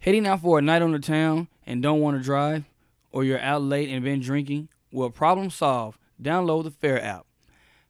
Heading out for a night on the town and don't want to drive, or you're out late and been drinking? Well, problem solved. Download the Fare app.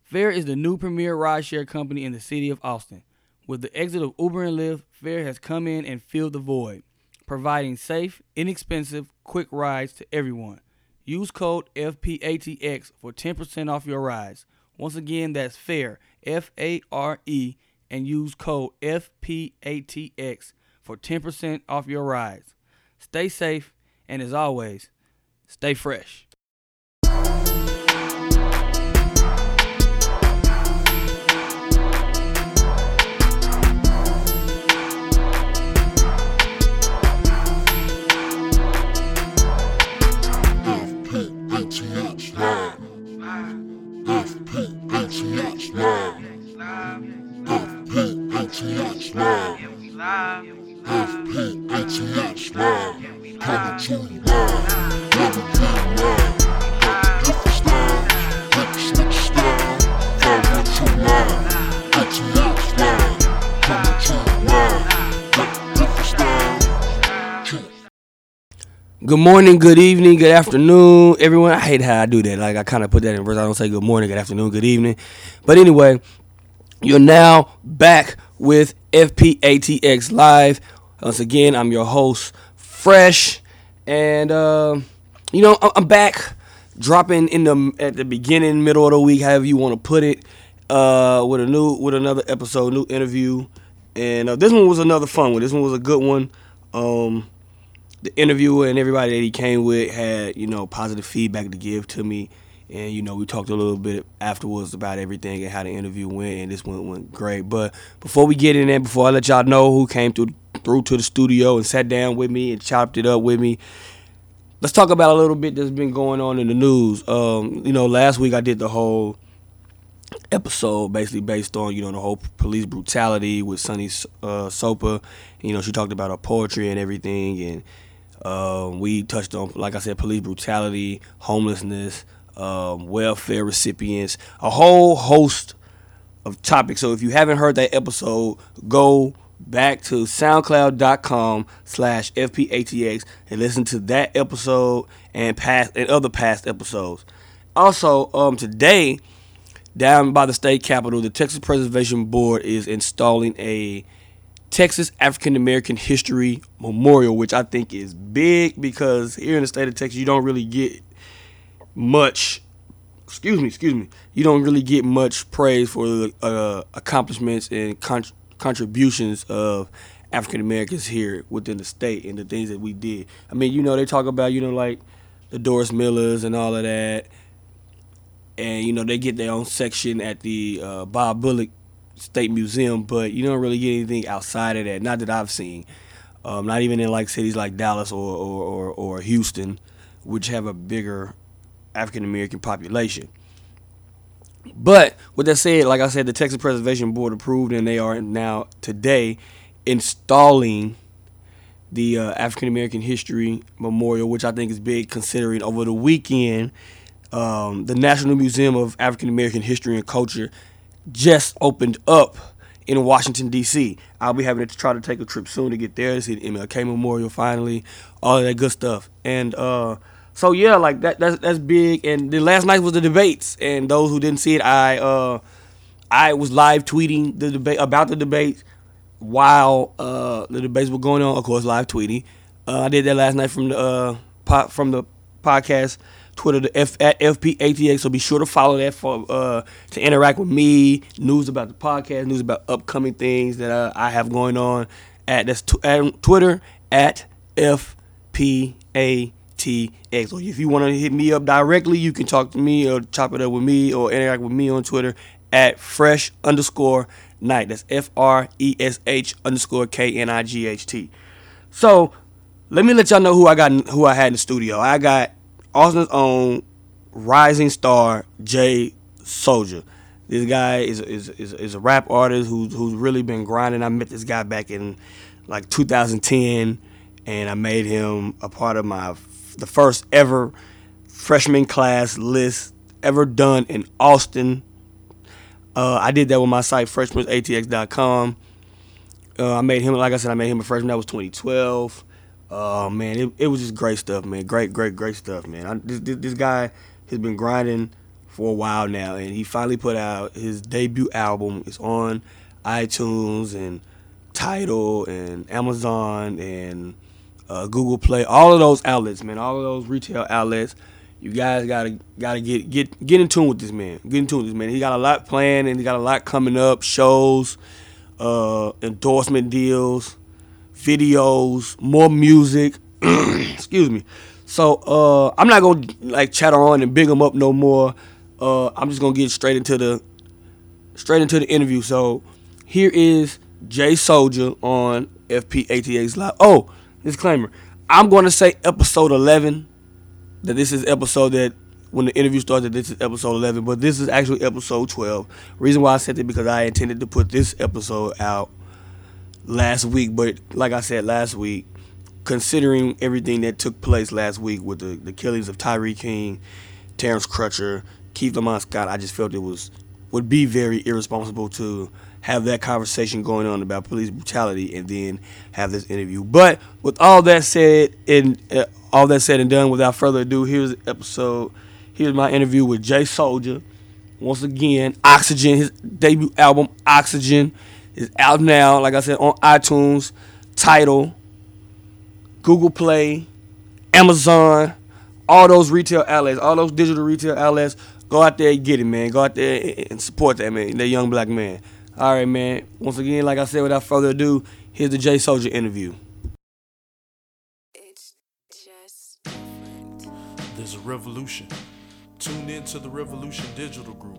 Fare is the new premier rideshare company in the city of Austin. With the exit of Uber and Lyft, Fare has come in and filled the void, providing safe, inexpensive, quick rides to everyone. Use code FPATX for 10% off your rides. Once again, that's FARE, F A R E, and use code FPATX for 10% off your rides. Stay safe, and as always, stay fresh. Live. Live. Coming to you live. Living live. Different style. Quick switch style. 512 live. ATH live. Coming to you live. Different style. Good morning, good evening, good afternoon, everyone. I hate how I do that. Like I kind of put that in verse. I don't say good morning, good afternoon, good evening. But anyway, you're now back with FPATX Live. Once again, I'm your host, Fresh, and uh, you know I'm back dropping in the at the beginning, middle of the week, however you want to put it, uh, with a new with another episode, new interview, and uh, this one was another fun one. This one was a good one. Um, the interviewer and everybody that he came with had you know positive feedback to give to me and you know we talked a little bit afterwards about everything and how the interview went and this one went great but before we get in there before i let y'all know who came through through to the studio and sat down with me and chopped it up with me let's talk about a little bit that's been going on in the news um, you know last week i did the whole episode basically based on you know the whole police brutality with Sunny uh, Sopa. You know she talked about her poetry and everything, and um, we touched on like I said police brutality, homelessness, um, welfare recipients, a whole host of topics. So if you haven't heard that episode, go back to soundcloud.com slash fpatx and listen to that episode and past and other past episodes. Also, um, today down by the state capitol, the Texas Preservation Board is installing a Texas African American History Memorial, which I think is big because here in the state of Texas, you don't really get much. Excuse me, excuse me. You don't really get much praise for the uh, accomplishments and con- contributions of African Americans here within the state and the things that we did. I mean, you know, they talk about you know like the Doris Millers and all of that and you know they get their own section at the uh, Bob Bullock State Museum, but you don't really get anything outside of that. Not that I've seen. Um, not even in like cities like Dallas or or, or, or Houston, which have a bigger African American population. But with that said, like I said, the Texas Preservation Board approved, and they are now today installing the uh, African American History Memorial, which I think is big considering over the weekend um, the National Museum of African American History and Culture just opened up in Washington D.C. I'll be having to try to take a trip soon to get there to see the MLK Memorial finally, all of that good stuff. And uh, so yeah, like that that's that's big. And then last night was the debates, and those who didn't see it, I uh, I was live tweeting the debate about the debates while uh, the debates were going on. Of course, live tweeting. Uh, I did that last night from the uh, po- from the podcast Twitter the F at FPATX. So be sure to follow that for uh, to interact with me, news about the podcast, news about upcoming things that uh, I have going on. At that's t- at Twitter at FPATX. Or if you want to hit me up directly, you can talk to me or chop it up with me or interact with me on Twitter at fresh underscore knight. That's F R E S H underscore K N I G H T. So let me let y'all know who I got, who I had in the studio. I got Austin's own rising star J Soulja. This guy is is, is, is a rap artist who's who's really been grinding. I met this guy back in like 2010, and I made him a part of my the first ever freshman class list ever done in Austin. Uh, I did that with my site freshmansatx.com. Uh, I made him, like I said, I made him a freshman. That was 2012. Oh man, it, it was just great stuff, man. Great, great, great stuff, man. I, this, this this guy has been grinding for a while now, and he finally put out his debut album. It's on iTunes and Tidal and Amazon and uh, Google Play, all of those outlets, man, all of those retail outlets. You guys gotta gotta get get get in tune with this man. Get in tune with this man. He got a lot planned and he got a lot coming up. Shows, uh, endorsement deals, videos, more music. Excuse me. So uh, I'm not gonna like chat on and big him up no more. Uh, I'm just gonna get straight into the straight into the interview. So here is J Soulja on FPATX Live. Oh, disclaimer. I'm gonna say episode 11. That this is episode that when the interview started, this is episode 11, but this is actually episode 12. Reason why I said that because I intended to put this episode out last week, but like I said last week, considering everything that took place last week with the, the killings of Tyree King, Terrence Crutcher, Keith Lamont Scott, I just felt it was would be very irresponsible to have that conversation going on about police brutality and then have this interview. But with all that said and uh, all that said and done, without further ado, here's the episode. Here's my interview with J Soulja. Once again, Oxygen, his debut album, Oxygen, is out now. Like I said, on iTunes, Tidal, Google Play, Amazon, all those retail outlets, all those digital retail outlets. Go out there and get it, man. Go out there and support that man, that young black man. All right, man. Once again, like I said, without further ado, here's the J Soulja interview. It's just different. There's a revolution. Tune in to the Revolution Digital Group,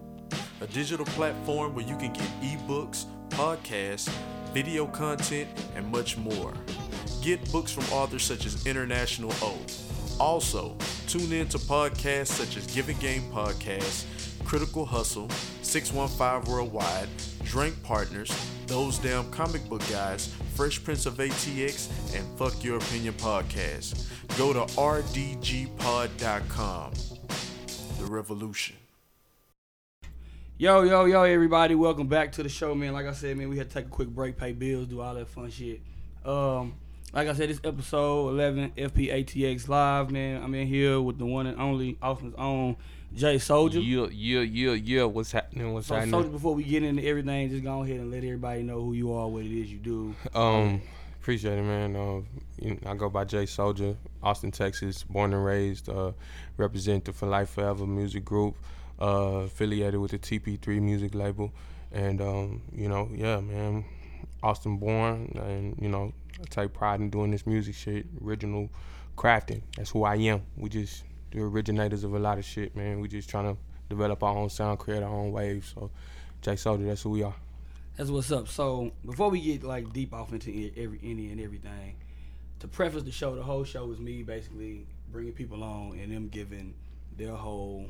a digital platform where you can get ebooks, podcasts, video content, and much more. Get books from authors such as International O. Also, tune in to podcasts such as Giving Game Podcast, Critical Hustle, 615 Worldwide, Drink Partners, Those Damn Comic Book Guys, Fresh Prince of ATX, and Fuck Your Opinion Podcast. Go to rdgpod.com. The Revolution. Yo, yo, yo, everybody, welcome back to the show, man. Like I said, man, we had to take a quick break, pay bills, do all that fun shit. Um, like I said, this episode 11, FPATX Live, man. I'm in here with the one and only, Austin's own, J Soulja. Yeah, yeah, yeah, yeah. What's happening? What's So, happening? Soulja, before we get into everything, just go ahead and let everybody know who you are, what it is you do. Um, appreciate it, man. Uh, you I go by J Soulja, Austin, Texas, born and raised. Uh, represent the For Life Forever music group, uh, affiliated with the TP3 music label, and um, you know, yeah, man, Austin born, and you know, I take pride in doing this music shit, original crafting. That's who I am. We just the originators of a lot of shit, man. We just trying to develop our own sound, create our own wave. So, J Soulja, that's who we are. That's what's up. So before we get like deep off into every any and everything, to preface the show, the whole show is me basically bringing people on and them giving their whole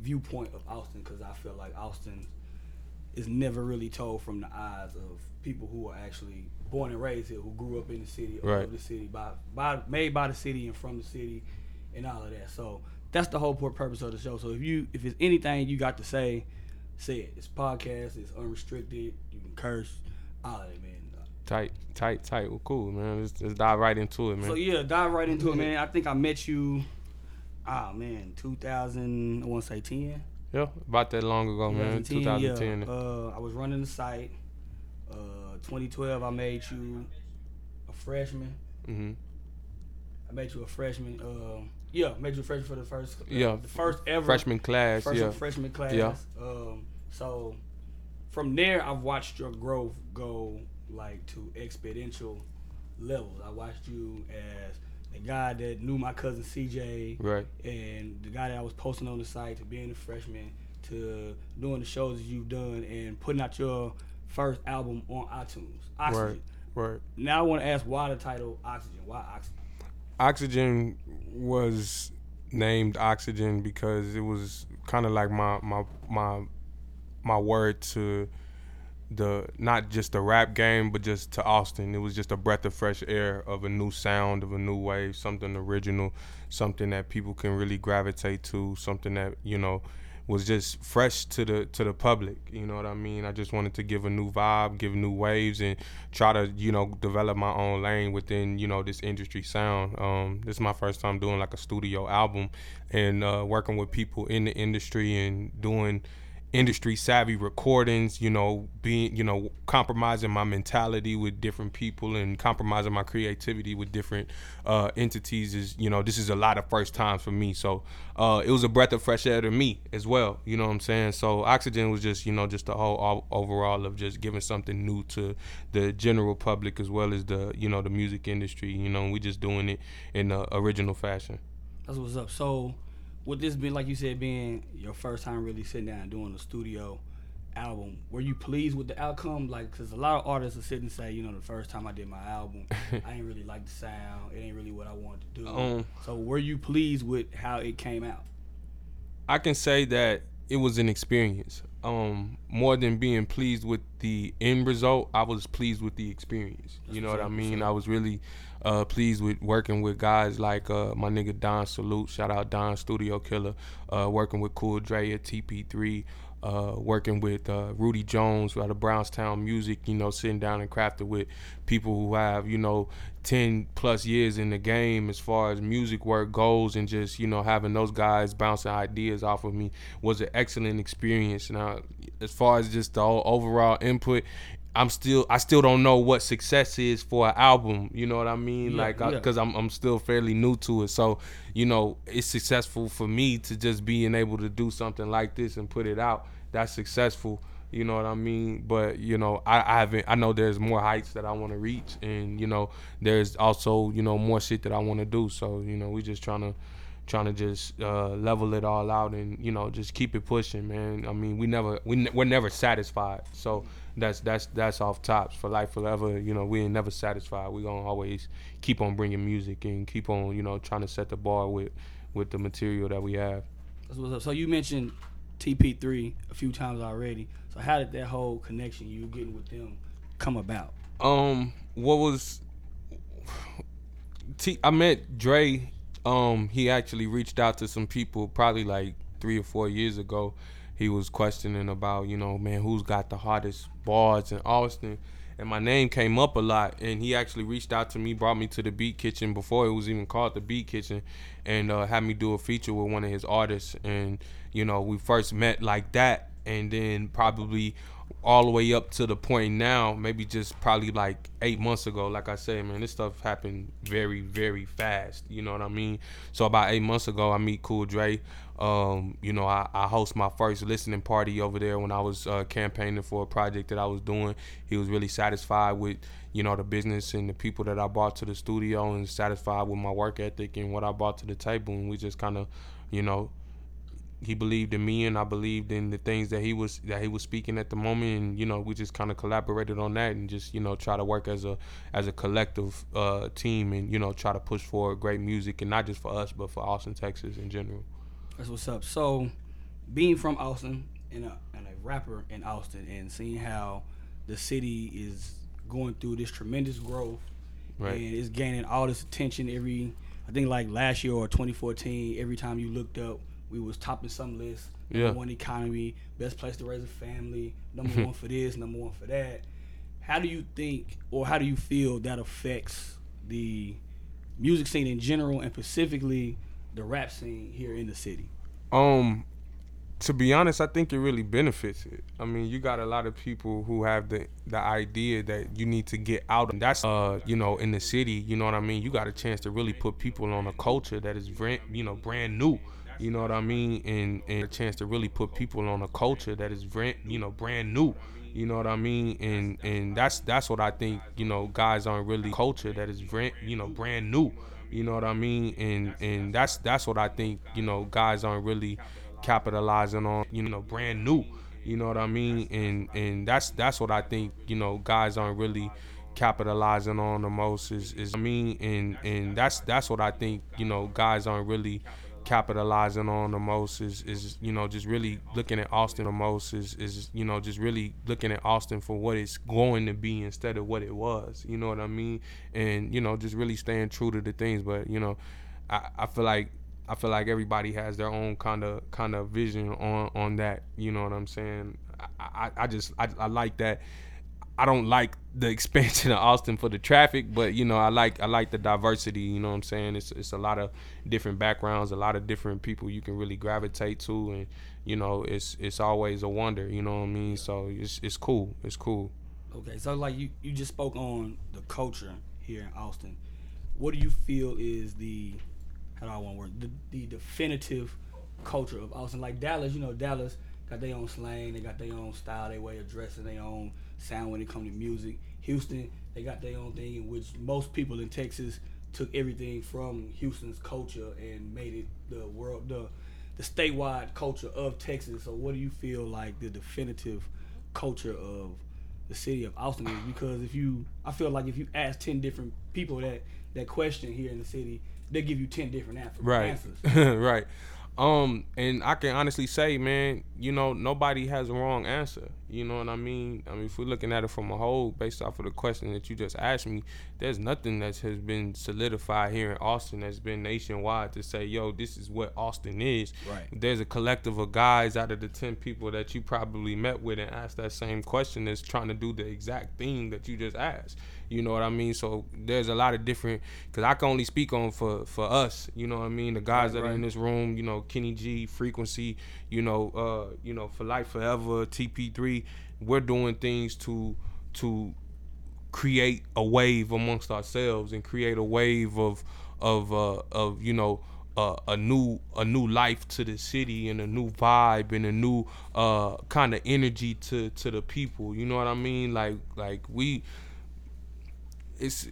viewpoint of Austin because I feel like Austin is never really told from the eyes of people who are actually born and raised here, who grew up in the city or Right. of the city, by, by made by the city and from the city, and all of that. So that's the whole pur- purpose of the show. So if you if it's anything you got to say, say it. It's podcast. It's unrestricted. You can curse. All of it, man. Tight, tight, tight. Well, cool, man. Let's, let's dive right into it, man. So yeah, dive right into it, man. I think I met you. Ah man, 2000. I want to say 10. yeah, about that long ago, man. 2010. Yeah. Uh, I was running the site. Uh, 2012, I made you a freshman. hmm I made you a freshman. Uh, yeah, made you a freshman for the first. uh, Yeah, the first ever Freshman class, first yeah. freshman class. Yeah. Um, so from there, I've watched your growth go like to exponential levels. I watched you as the guy that knew my cousin CJ, Right. and the guy that I was posting on the site to being a freshman to doing the shows that you've done and putting out your first album on iTunes. Oxygen. Right. Right. Now I want to ask why the title Oxygen. Why Oxygen? Oxygen was named Oxygen because it was kind of like my my my my word to the not just the rap game but just to Austin. It was just a breath of fresh air of a new sound, of a new wave, something original, something that people can really gravitate to, something that, you know, was just fresh to the to the public. You know what I mean? I just wanted to give a new vibe, give new waves, and try to you know develop my own lane within you know this industry sound. Um, this is my first time doing like a studio album and uh, working with people in the industry and doing industry savvy recordings, you know, being, you know, compromising my mentality with different people and compromising my creativity with different uh, entities is, you know, this is a lot of first times for me. So uh, it was a breath of fresh air to me as well. You know what I'm saying? So Oxygen was just, you know, just the whole all, overall of just giving something new to the general public as well as the, you know, the music industry. You know, we just doing it in the original fashion. That's what's up. So, with this being like you said, being your first time really sitting down and doing a studio album, were you pleased with the outcome? Like, because a lot of artists will sit and say, you know, the first time I did my album, I ain't really like the sound. It ain't really what I wanted to do. Um, so, were you pleased with how it came out? I can say that it was an experience. Um, more than being pleased with the end result, I was pleased with the experience. you know what I mean? I was really uh, pleased with working with guys like uh, my nigga Don Salute, shout out Don Studio Killer, uh, working with Cool Dre at TP3, uh, working with uh, Rudy Jones out of Brownstown Music, you know, sitting down and crafting with people who have, you know, 10 plus years in the game as far as music work goes and just, you know, having those guys bouncing ideas off of me was an excellent experience. Now, as far as just the overall input, I'm still I still don't know what success is for an album. You know what I mean? Yeah, like yeah. because I'm I'm still fairly new to it. So you know it's successful for me to just being able to do something like this and put it out. That's successful. You know what I mean? But you know I, I haven't. I know there's more heights that I want to reach, and you know there's also you know more shit that I want to do. So you know we just trying to trying to just uh, level it all out and you know just keep it pushing, man. I mean, we never we ne- we're never satisfied. So that's that's that's off tops for life forever. You know, we ain't never satisfied. We gonna always keep on bringing music and keep on you know trying to set the bar with with the material that we have. That's what's up. So, you mentioned TP3 a few times already. So, how did that whole connection you getting with them come about? Um, what was T? I met Dre. Um, he actually reached out to some people probably like three or four years ago. He was questioning about, you know, man, who's got the hardest bars in Austin, and my name came up a lot. And he actually reached out to me, brought me to the Beat Kitchen before it was even called the Beat Kitchen, and uh, had me do a feature with one of his artists. And you know, we first met like that, and then probably all the way up to the point now, maybe just probably like eight months ago. Like I said, man, this stuff happened very, very fast. You know what I mean? So about eight months ago, I meet Cool Dre. Um, you know, I, I host my first listening party over there when I was uh, campaigning for a project that I was doing. He was really satisfied with, you know, the business and the people that I brought to the studio and satisfied with my work ethic and what I brought to the table. And we just kind of, you know, he believed in me and I believed in the things that he was that he was speaking at the moment and you know we just kind of collaborated on that and just you know try to work as a as a collective uh, team and you know try to push forward great music and not just for us but for Austin Texas in general. That's what's up. So, being from Austin and a, and a rapper in Austin and seeing how the city is going through this tremendous growth Right. and it's gaining all this attention every, I think like last year or 2014, every time you looked up, we was topping some list. Number Yeah. one economy, best place to raise a family, number mm-hmm. one for this, number one for that. How do you think or how do you feel that affects the music scene in general and specifically the rap scene here in the city? Um, to be honest, I think it really benefits it. I mean, you got a lot of people who have the the idea that you need to get out, and that's uh, you know, in the city. You know what I mean? You got a chance to really put people on a culture that is brand, you know, brand new. You know what I mean? And and a chance to really put people on a culture that is brand, you know, brand new. You know what I mean? And and that's that's what I think. You know, guys aren't really culture that is brand, you know, brand new. You know what I mean? And and that's that's what I think. You know, guys aren't really capitalizing on. You know, brand new. You know what I mean? And and that's that's what I think. You know, guys aren't really capitalizing on the most. Is is I mean? And and that's that's what I think. You know, guys aren't really capitalizing on the most is is you know just really looking at Austin the most is is you know just really looking at Austin for what it's going to be instead of what it was you know what I mean and you know just really staying true to the things but you know I, I feel like I feel like everybody has their own kind of kind of vision on on that. You know what I'm saying? I I, I just I, I like that. I don't like the expansion of Austin for the traffic, but you know I like I like the diversity. You know what I'm saying? It's it's a lot of different backgrounds, a lot of different people you can really gravitate to, and you know it's it's always a wonder. You know what I mean? So it's it's cool. It's cool. Okay, so like you, you just spoke on the culture here in Austin. What do you feel is the how do I want to word the, the definitive culture of Austin? Like Dallas, you know, Dallas got their own slang, they got their own style, their way of dressing, their own sound when it comes to music. Houston, they got their own thing in which most people in Texas took everything from Houston's culture and made it the world the the statewide culture of Texas. So what do you feel like the definitive culture of the city of Austin is? Because if you I feel like if you ask ten different people that that question here in the city, they give you ten different answers. right answers. right um and i can honestly say man you know nobody has a wrong answer. You know what i mean? I mean if we're looking at it from a whole based off of the question that you just asked me there's nothing that has been solidified here in austin that's been nationwide to say yo this is what austin is. Right. there's a collective of guys out of the 10 people that you probably met with and asked that same question that's trying to do the exact thing that you just asked you know what i mean so there's a lot of different because i can only speak on for for us you know what i mean the guys that are in this room you know kenny g frequency you know uh you know for life forever tp3 we're doing things to to create a wave amongst ourselves and create a wave of of uh, of you know uh, a new a new life to the city and a new vibe and a new uh, kind of energy to to the people. You know what I mean? Like like we it's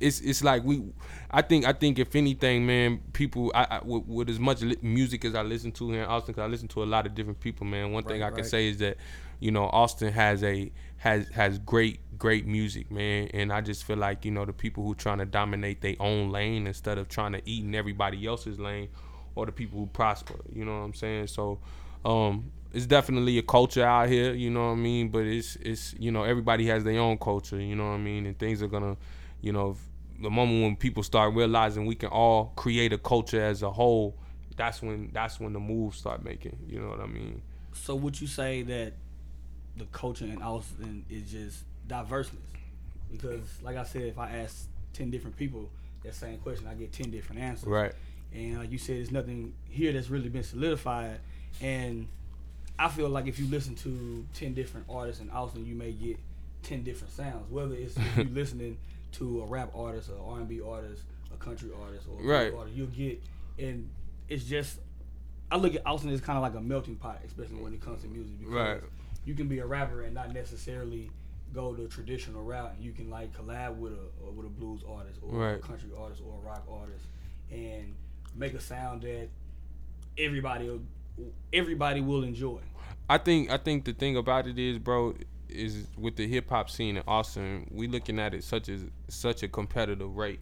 it's it's like we I think I think if anything man people I, I with, with as much li- music as I listen to here in Austin cuz I listen to a lot of different people man. One thing Right, I can say is that you know Austin has a has has great great music man. And I just feel like you know the people who trying to dominate their own lane instead of trying to eat in everybody else's lane or the people who prosper you know what I'm saying? So um it's definitely a culture out here, you know what I mean. But it's it's you know everybody has their own culture, you know what I mean, and things are gonna, you know, the moment when people start realizing we can all create a culture as a whole, that's when that's when the moves start making, you know what I mean. So would you say that the culture in Austin is just diverseness? Because like I said, if I ask ten different people that same question, I get ten different answers. Right. And like you said, there's nothing here that's really been solidified. And I feel like if you listen to ten different artists in Austin, you may get ten different sounds. Whether it's if you listening to a rap artist, a R and B artist, a country artist, or a Right. right. artist, you'll get. And it's just, I look at Austin as kind of like a melting pot, especially when it comes to music. Because Right. You can be a rapper and not necessarily go the traditional route. You can like collab with a or with a blues artist or a country artist or a rock artist and make a sound that everybody will, everybody will enjoy. I think I think the thing about it is, bro, is with the hip hop scene in Austin, we looking at it such as such a competitive rate.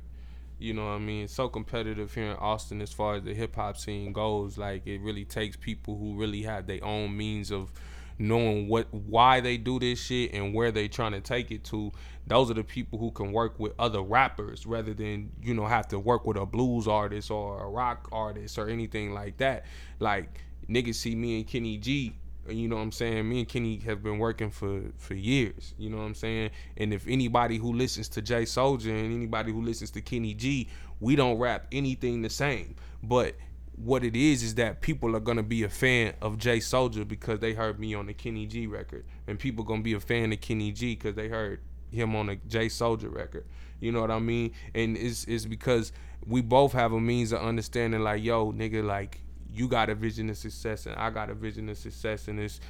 You know what I mean? So competitive here in Austin as far as the hip hop scene goes. Like it really takes people who really have their own means of knowing what why they do this shit and where they trying to take it to. Those are the people who can work with other rappers rather than, you know, have to work with a blues artist or a rock artist or anything like that. Like niggas see me and Kenny G you know what I'm saying? Me and Kenny have been working for for years. You know what I'm saying? And if anybody who listens to J Soulja and anybody who listens to Kenny G, we don't rap anything the same. But what it is is that people are gonna be a fan of J Soulja because they heard me on the Kenny G record, and people gonna be a fan of Kenny G because they heard him on the J Soulja record. You know what I mean? And it's it's because we both have a means of understanding like, yo, nigga, like you got a vision of success and I got a vision of success and it's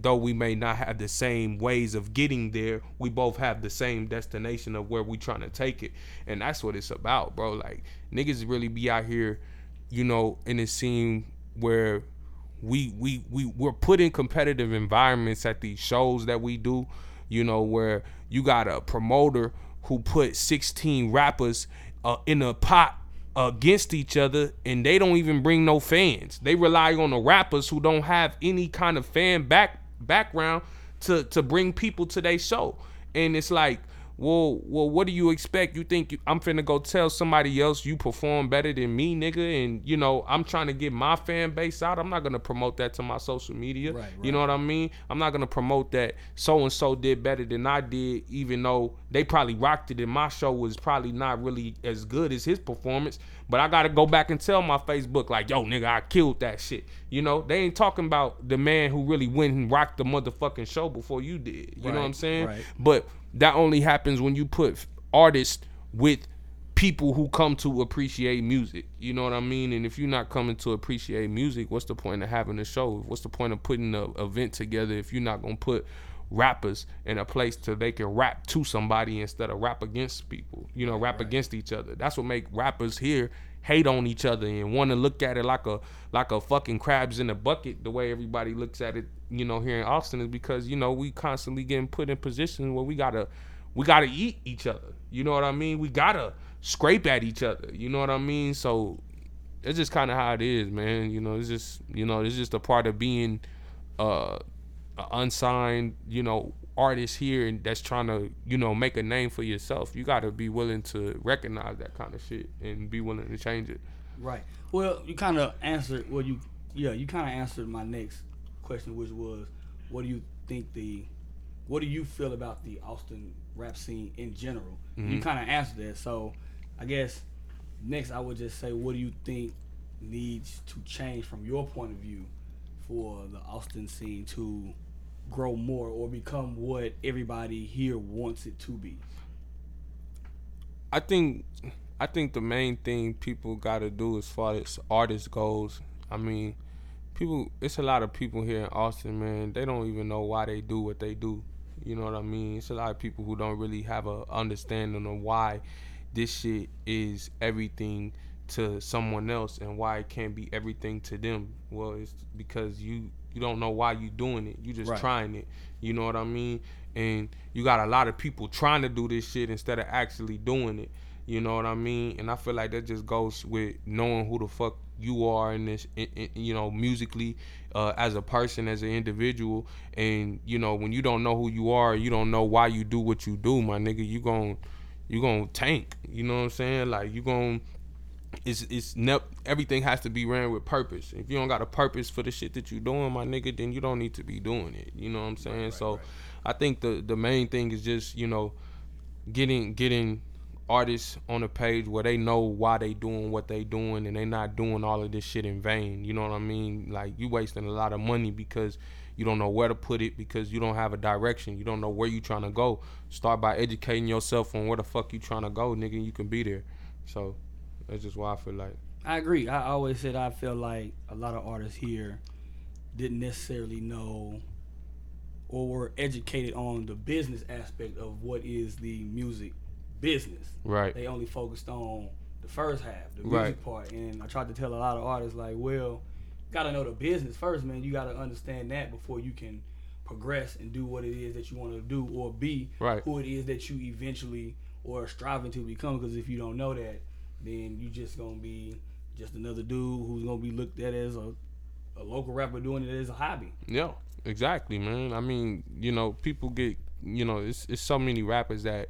though we may not have the same ways of getting there, we both have the same destination of where we trying to take it. And that's what it's about, bro. Like niggas really be out here, you know, in a scene where we we we we're put in competitive environments at these shows that we do, you know, where you got a promoter who put 16 rappers uh, in a pot against each other and they don't even bring no fans. They rely on the rappers who don't have any kind of fan back background to to bring people to their show. And it's like Well, well, what do you expect? You think you, I'm finna go tell somebody else you perform better than me, nigga? And you know, I'm trying to get my fan base out. I'm not gonna promote that to my social media. Right, You know what I mean? I'm not gonna promote that so and so did better than I did, even though they probably rocked it and my show was probably not really as good as his performance. But I gotta go back and tell my Facebook like, yo, nigga, I killed that shit. You know, they ain't talking about the man who really went and rocked the motherfucking show before you did. You know what I'm saying? right. But that only happens when you put artists with people who come to appreciate music. You know what I mean? And if you're not coming to appreciate music, what's the point of having a show? What's the point of putting an event together if you're not gonna put rappers in a place to they can rap to somebody instead of rap against people. You know, rap against each other. That's what make rappers here hate on each other and want to look at it like a like a fucking crabs in a bucket the way everybody looks at it you know here in austin is because you know we constantly getting put in positions where we gotta we gotta eat each other. You know what i mean? We gotta scrape at each other. You know what i mean? So it's just kind of how it is man. You know it's just you know it's just a part of being uh unsigned you know artist here and that's trying to you know make a name for yourself you got to be willing to recognize that kind of shit and be willing to change it Right. Well, you kind of answered. Well, you yeah, you kind of answered my next question, which was, what do you think the, what do you feel about the Austin rap scene in general? You mm-hmm. kind of answered that. So, I guess next I would just say, what do you think needs to change from your point of view for the Austin scene to grow more or become what everybody here wants it to be? I think I think the main thing people got to do as far as artists goes, I mean, people it's a lot of people here in Austin, man. They don't even know why they do what they do. You know what I mean? It's a lot of people who don't really have a understanding of why this shit is everything to someone else and why it can't be everything to them. Well, it's because you you don't know why you doing it. You just Right. trying it. You know what I mean? And you got a lot of people trying to do this shit instead of actually doing it. You know what I mean? And I feel like that just goes with knowing who the fuck you are in this, in, in- you know, musically, uh, as a person, as an individual. And you know, when you don't know who you are, you don't know why you do what you do, my nigga. You gon' you gon' tank. You know what I'm saying? Like you gon' it's it's ne- everything has to be ran with purpose. If you don't got a purpose for the shit that you doing, my nigga, then you don't need to be doing it. You know what I'm saying? so I think the the main thing is just, you know, getting getting artists on a page where they know why they doing what they doing and they not doing all of this shit in vain. You know what I mean? Like you wasting a lot of money because you don't know where to put it because you don't have a direction. You don't know where you trying to go. Start by educating yourself on where the fuck you trying to go, nigga. You can be there. So that's just why I feel like. I agree. I always said I feel like a lot of artists here didn't necessarily know or were educated on the business aspect of what is the music business. Right. They only focused on the first half, the music Right. part. And I tried to tell a lot of artists like, well, gotta know the business first, man. You gotta understand that before you can progress and do what it is that you want to do or be Right. who it is that you eventually or striving to become. Because if you don't know that, then you just gonna be just another dude who's gonna be looked at as a, a local rapper doing it as a hobby. Yeah, exactly, man. I mean, you know, people get, you know, it's it's so many rappers that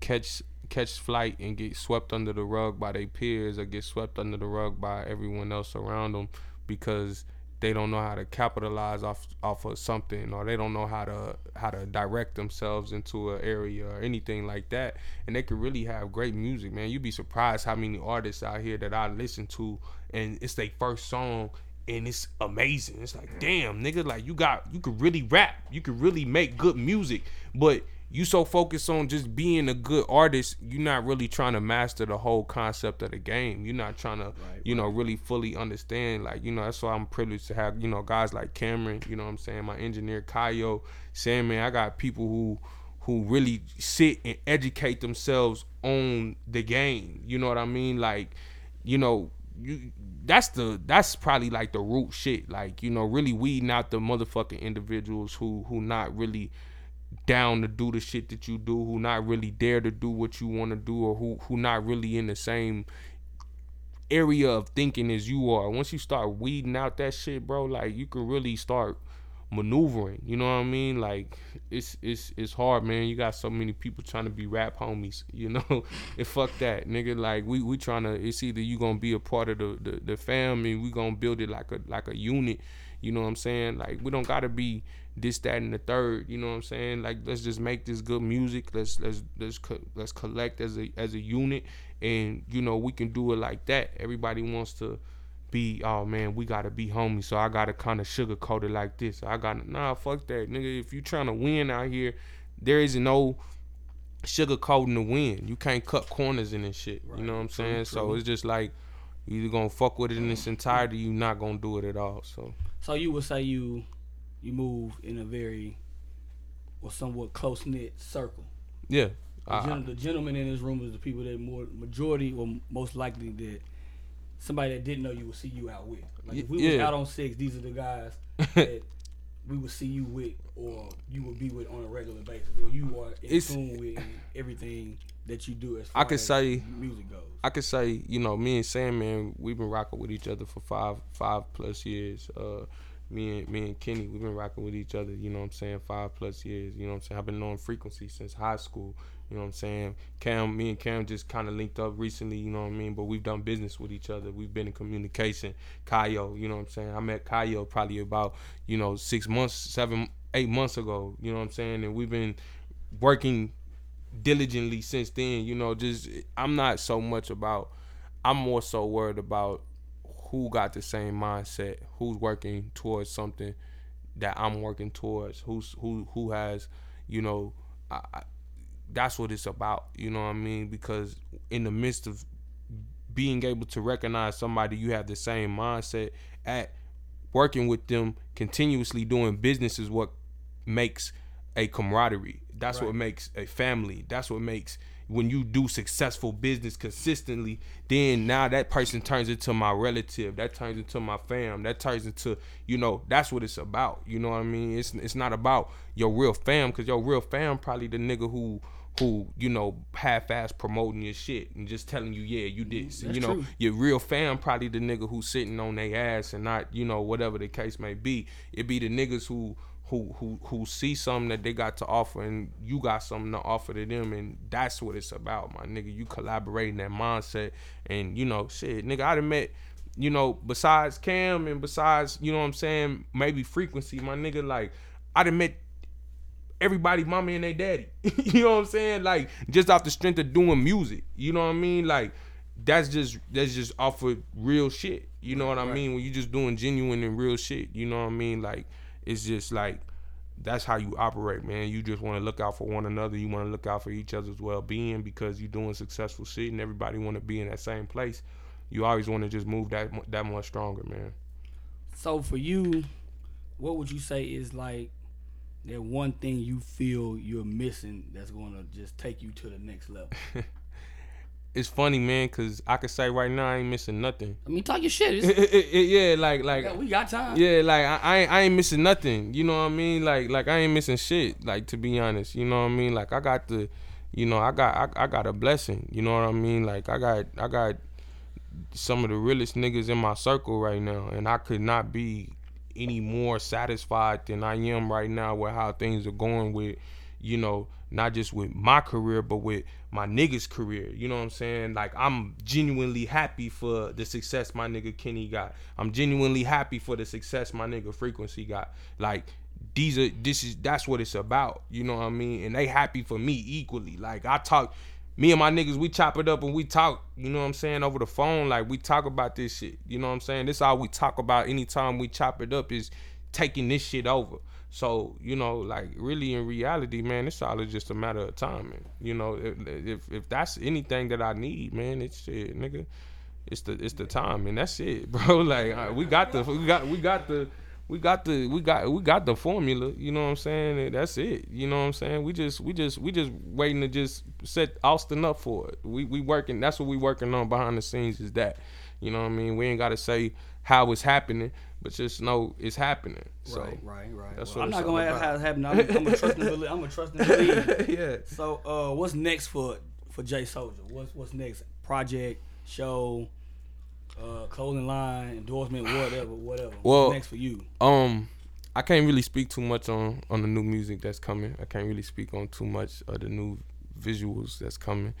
catch catch flight and get swept under the rug by their peers or get swept under the rug by everyone else around them because they don't know how to capitalize off off of something or they don't know how to how to direct themselves into an area or anything like that. And they could really have great music man. You'd be surprised how many artists out here that i listen to and it's their first song and it's amazing. It's like damn nigga like you got you could really rap. You could really make good music. But you so focused on just being a good artist, you're not really trying to master the whole concept of the game. You're not trying to, you know, really fully understand. Like, you know, that's why I'm privileged to have, you know, guys like Cameron, you know what I'm saying, my engineer Kayo, saying, man, I got people who who really sit and educate themselves on the game. You know what I mean? Like, you know, you that's the that's probably like the root shit. Like, you know, really weeding out the motherfucking individuals who who not really down to do the shit that you do, who not really dare to do what you want to do, or who who not really in the same area of thinking as you are. Once you start weeding out that shit, bro, like you can really start maneuvering. You know what I mean? Like it's it's it's hard, man. You got so many people trying to be rap homies. You know, and fuck that, nigga. Like we we trying to. It's either you gonna be a part of the the, the family. We gonna build it like a like a unit. You know what I'm saying? Like we don't gotta be this, that, and the third. You know what I'm saying? Like let's just make this good music. Let's let's let's co- let's collect as a as a unit, and you know we can do it like that. Everybody wants to be oh man, we gotta be homies. So I gotta kind of sugarcoat it like this. I gotta nah, fuck that, nigga. If you trying to win out here, there is no sugarcoating the win. You can't cut corners in this shit. you know what I'm saying? So it's just like you either gonna fuck with it in its entirety, You're not gonna do it at all. So So you would say you you move in a very or somewhat close knit circle. yeah, The, gen- the gentlemen in this room is the people that more majority or most likely that somebody that didn't know you would see you out with. Like if we was out on six, these are the guys that we would see you with or you would be with on a regular basis. Or you are in It's- tune with everything that you do as I could as say- music goes. I could say, you know, me and Sandman, we've been rocking with each other for five five plus years. Uh, me and me and Kenny, we've been rocking with each other. You know what I'm saying? Five plus years. You know what I'm saying? I've been knowing frequency since high school. You know what I'm saying? Cam, me and Cam just kind of linked up recently. You know what I mean? But we've done business with each other. We've been in communication. Kayo, you know what I'm saying? I met Kayo probably about you know six months, seven, eight months ago. You know what I'm saying? And we've been working diligently since then. You know, just I'm not so much about. I'm more so worried about who got the same mindset, who's working towards something that I'm working towards, who's who who has, you know, I, I, that's what it's about. You know what I mean? Because in the midst of being able to recognize somebody you have the same mindset at working with them continuously doing business is what makes a camaraderie that's what makes a family that's what makes when you do successful business consistently then now that person turns into my relative that turns into my fam that turns into you know that's what it's about you know what i mean? It's it's not about your real fam because your real fam probably the nigga who who you know half-ass promoting your shit and just telling you yeah you did That's you know? true. your real fam probably the nigga who's sitting on their ass and not you know whatever the case may be. It be the niggas who who who who see something that they got to offer and you got something to offer to them and that's what it's about my nigga you collaborating that mindset and you know shit nigga i done met you know besides cam and besides you know what i'm saying maybe frequency my nigga like i done met everybody mommy and they daddy. you know what I'm saying? Like just off the strength of doing music. You know what I mean? Like that's just that's just off of real shit. You know what I mean? When you just doing genuine and real shit. You know what I mean? Like it's just like that's how you operate, man. You just want to look out for one another. You want to look out for each other's well-being because you're doing successful shit, and everybody want to be in that same place. You always want to just move that that much stronger, man. So for you, what would you say is like that one thing you feel you're missing that's going to just take you to the next level? It's funny, man, cause I could say right now I ain't missing nothing. I mean, talk your shit. It- it- it- yeah, like like yeah, we got time. Yeah, like I, I ain't, I ain't missing nothing. You know what I mean? Like like I ain't missing shit. Like to be honest, you know what I mean? Like I got the, you know, I got I, I got a blessing. You know what I mean? Like I got I got some of the realest niggas in my circle right now, and I could not be any more satisfied than I am right now with how things are going with, you know, not just with my career, but with my niggas' career. You know what I'm saying? Like I'm genuinely happy for the success my nigga Kenny got. I'm genuinely happy for the success my nigga Frequency got. Like these are this is that's what it's about. You know what I mean? And they happy for me equally. Like I talk me and my niggas, we chop it up and we talk, you know what I'm saying, over the phone. Like we talk about this shit. You know what I'm saying? This all we talk about anytime we chop it up is taking this shit over. So, you know, like really in reality, man, it's all just a matter of man. You know, if if, if that's anything that I need, man, it's shit, nigga. It's the it's the time, and that's it, bro. Like uh, we got the we got we got the we got the we got we got the formula. You know what I'm saying? That's it. You know what I'm saying? We just we just we just waiting to just set Austin up for it. We we working. That's what we working on behind the scenes. Is that you know what I mean? We ain't got to say how it's happening, but just know it's happening. So right, right, right. that's Well, what I'm not gonna all ask how about. it's happening. I'm, I'm a trust and believe. I'm a trust and believe. yeah. So, uh, what's next for for J Soulja? What's what's next? Project, show, uh, clothing line, endorsement, whatever, whatever. Well, what's next for you? Um, I can't really speak too much on on the new music that's coming. I can't really speak on too much of the new visuals that's coming.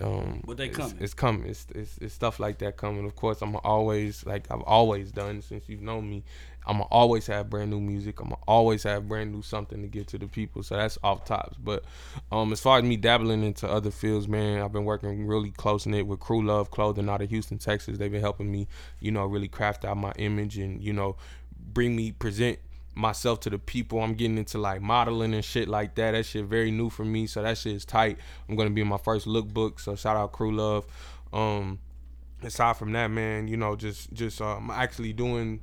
Um, But they it's, coming. It's coming. It's, it's it's stuff like that coming. Of course, I'm always like I've always done since you've known me. I'm always have brand new music. I'm always have brand new something to get to the people. So that's off tops. But um, as far as me dabbling into other fields, man, I've been working really close knit with Crew Love Clothing out of Houston, Texas. They've been helping me, you know, really craft out my image and you know, bring me present myself to the people. I'm getting into like modeling and shit like that. That shit very new for me. So that shit is tight. I'm gonna be in my first lookbook. So shout out Crew Love. Um, aside from that, man, you know, just just I'm actually doing,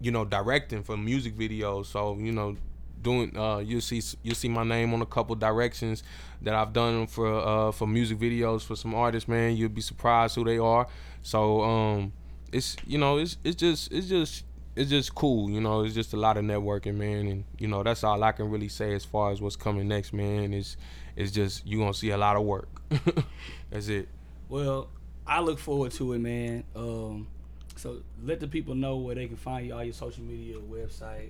you know, directing for music videos. So you know, doing uh, you'll see you'll see my name on a couple directions that I've done for uh for music videos for some artists. Man, you'll be surprised who they are. So um, it's you know it's it's just it's just it's just cool, you know. It's just a lot of networking, man, and you know that's all I can really say as far as what's coming next, man. Is it's just you gonna see a lot of work. that's it. Well, I look forward to it, man. Um, so let the people know where they can find you, all your social media, website,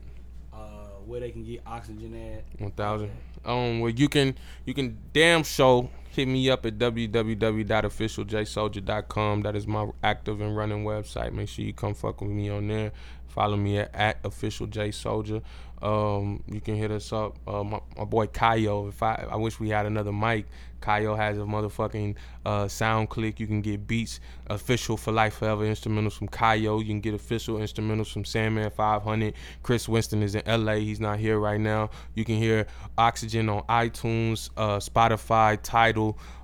uh, where they can get oxygen at. One thousand. Um, well, you can you can damn show hit me up at www.officialjsoulja.com. That is my active and running website. Make sure you come fuck with me on there. Follow me at, at official J Soulja. Um, you can hit us up. Uh, my, my boy Kayo. If I I wish we had another mic. Kayo has a motherfucking uh, SoundClick. You can get beats official for life forever instrumentals from Kayo. You can get official instrumentals from Sandman 500. Chris Winston is in LA. He's not here right now. You can hear Oxygen on iTunes, uh, Spotify, Tidal,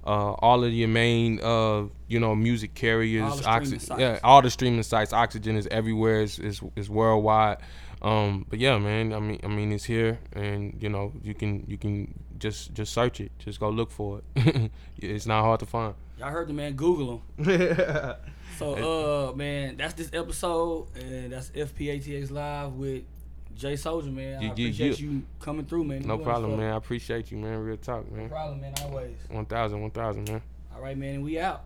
uh, all of your main uh, you know music carriers. All the streaming Oxy- sites. yeah, all the streaming sites. Oxygen is everywhere. It's, it's, it's worldwide. Um, but yeah, man. I mean, I mean, it's here, and you know, you can you can just just search it. Just go look for it. it's not hard to find. Y'all heard the man. Google him. So, uh, man, that's this episode, and that's FPATX Live with J Soulja, man. I You- you- appreciate you, coming through, man. No problem, man. I appreciate you, man. Real talk, man. No problem, man. Always. One thousand, one thousand, man. All right, man. We out.